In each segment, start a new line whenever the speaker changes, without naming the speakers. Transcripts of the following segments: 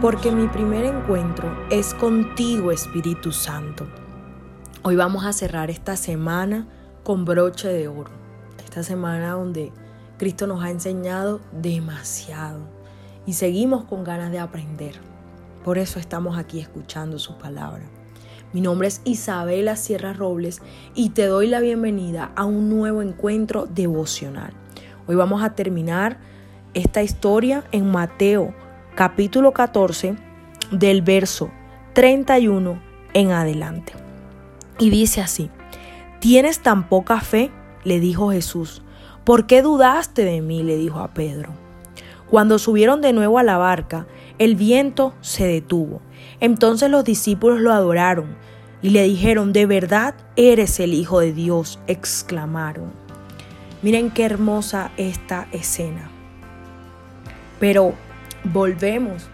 porque mi primer encuentro es contigo, Espíritu Santo. Hoy vamos a cerrar esta semana con broche de oro. Esta semana donde Cristo nos ha enseñado demasiado y seguimos con ganas de aprender. Por eso estamos aquí escuchando su palabra. Mi nombre es Isabela Sierra Robles y te doy la bienvenida a un nuevo encuentro devocional. Hoy vamos a terminar esta historia en Mateo capítulo 14 del verso 31 en adelante. Y dice así, ¿tienes tan poca fe? le dijo Jesús. ¿Por qué dudaste de mí? le dijo a Pedro. Cuando subieron de nuevo a la barca, el viento se detuvo. Entonces los discípulos lo adoraron y le dijeron, de verdad eres el Hijo de Dios, exclamaron. Miren qué hermosa esta escena. Pero volvemos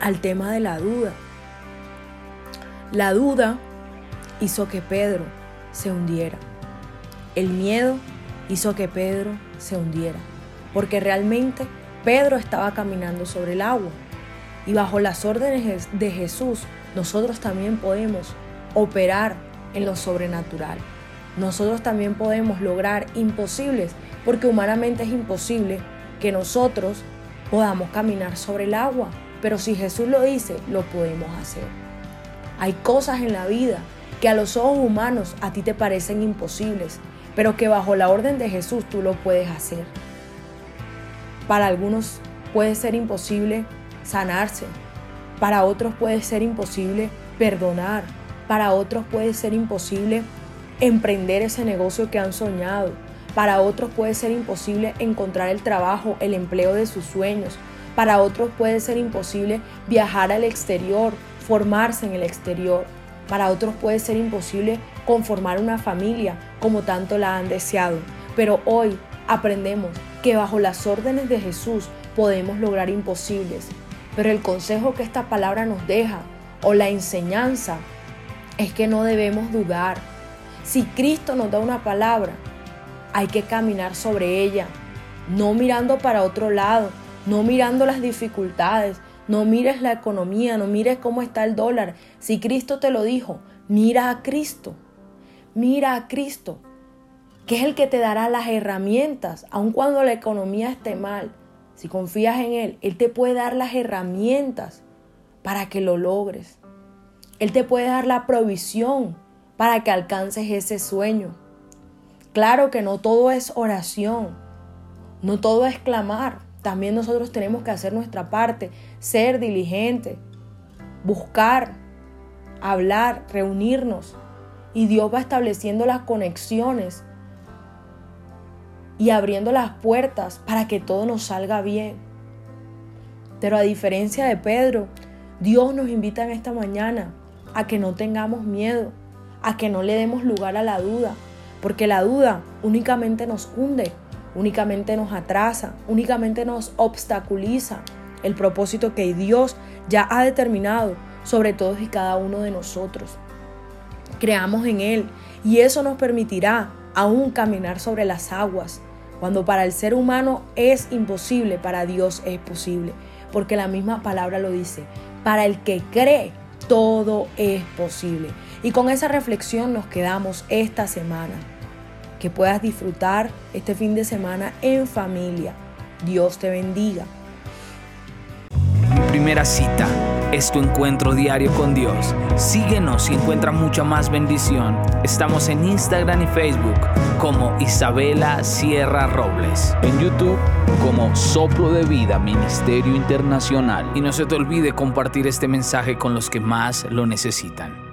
al tema de la duda. La duda hizo que Pedro se hundiera. El miedo hizo que Pedro se hundiera. Porque realmente Pedro estaba caminando sobre el agua. Y bajo las órdenes de Jesús, nosotros también podemos operar en lo sobrenatural. Nosotros también podemos lograr imposibles, porque humanamente es imposible que nosotros podamos caminar sobre el agua. Pero si Jesús lo dice, lo podemos hacer. Hay cosas en la vida que a los ojos humanos a ti te parecen imposibles, pero que bajo la orden de Jesús tú lo puedes hacer. Para algunos puede ser imposible sanarse, para otros puede ser imposible perdonar, para otros puede ser imposible emprender ese negocio que han soñado, para otros puede ser imposible encontrar el trabajo, el empleo de sus sueños, para otros puede ser imposible viajar al exterior, formarse en el exterior. Para otros puede ser imposible conformar una familia como tanto la han deseado. Pero hoy aprendemos que bajo las órdenes de Jesús podemos lograr imposibles. Pero el consejo que esta palabra nos deja o la enseñanza es que no debemos dudar. Si Cristo nos da una palabra, hay que caminar sobre ella, no mirando para otro lado, no mirando las dificultades, no mires la economía, no mires cómo está el dólar. Si Cristo te lo dijo, mira a Cristo. Mira a Cristo, que es el que te dará las herramientas, aun cuando la economía esté mal. Si confías en Él, Él te puede dar las herramientas para que lo logres. Él te puede dar la provisión para que alcances ese sueño. Claro que no todo es oración, no todo es clamar, también nosotros tenemos que hacer nuestra parte, ser diligente, buscar, hablar, reunirnos. Y Dios va estableciendo las conexiones y abriendo las puertas para que todo nos salga bien. Pero a diferencia de Pedro, Dios nos invita en esta mañana a que no tengamos miedo, a que no le demos lugar a la duda, porque la duda únicamente nos hunde, únicamente nos atrasa, únicamente nos obstaculiza el propósito que Dios ya ha determinado sobre todos y cada uno de nosotros. Creamos en Él y eso nos permitirá aún caminar sobre las aguas. Cuando para el ser humano es imposible, para Dios es posible, porque la misma palabra lo dice. Para el que cree, todo es posible. Y con esa reflexión nos quedamos esta semana que puedas disfrutar este fin de semana en familia. Dios te bendiga.
Primera cita es tu encuentro diario con Dios. Síguenos y encuentra mucha más bendición. Estamos en Instagram y Facebook como Isabela Sierra Robles. En YouTube como Soplo de Vida Ministerio Internacional. Y no se te olvide compartir este mensaje con los que más lo necesitan.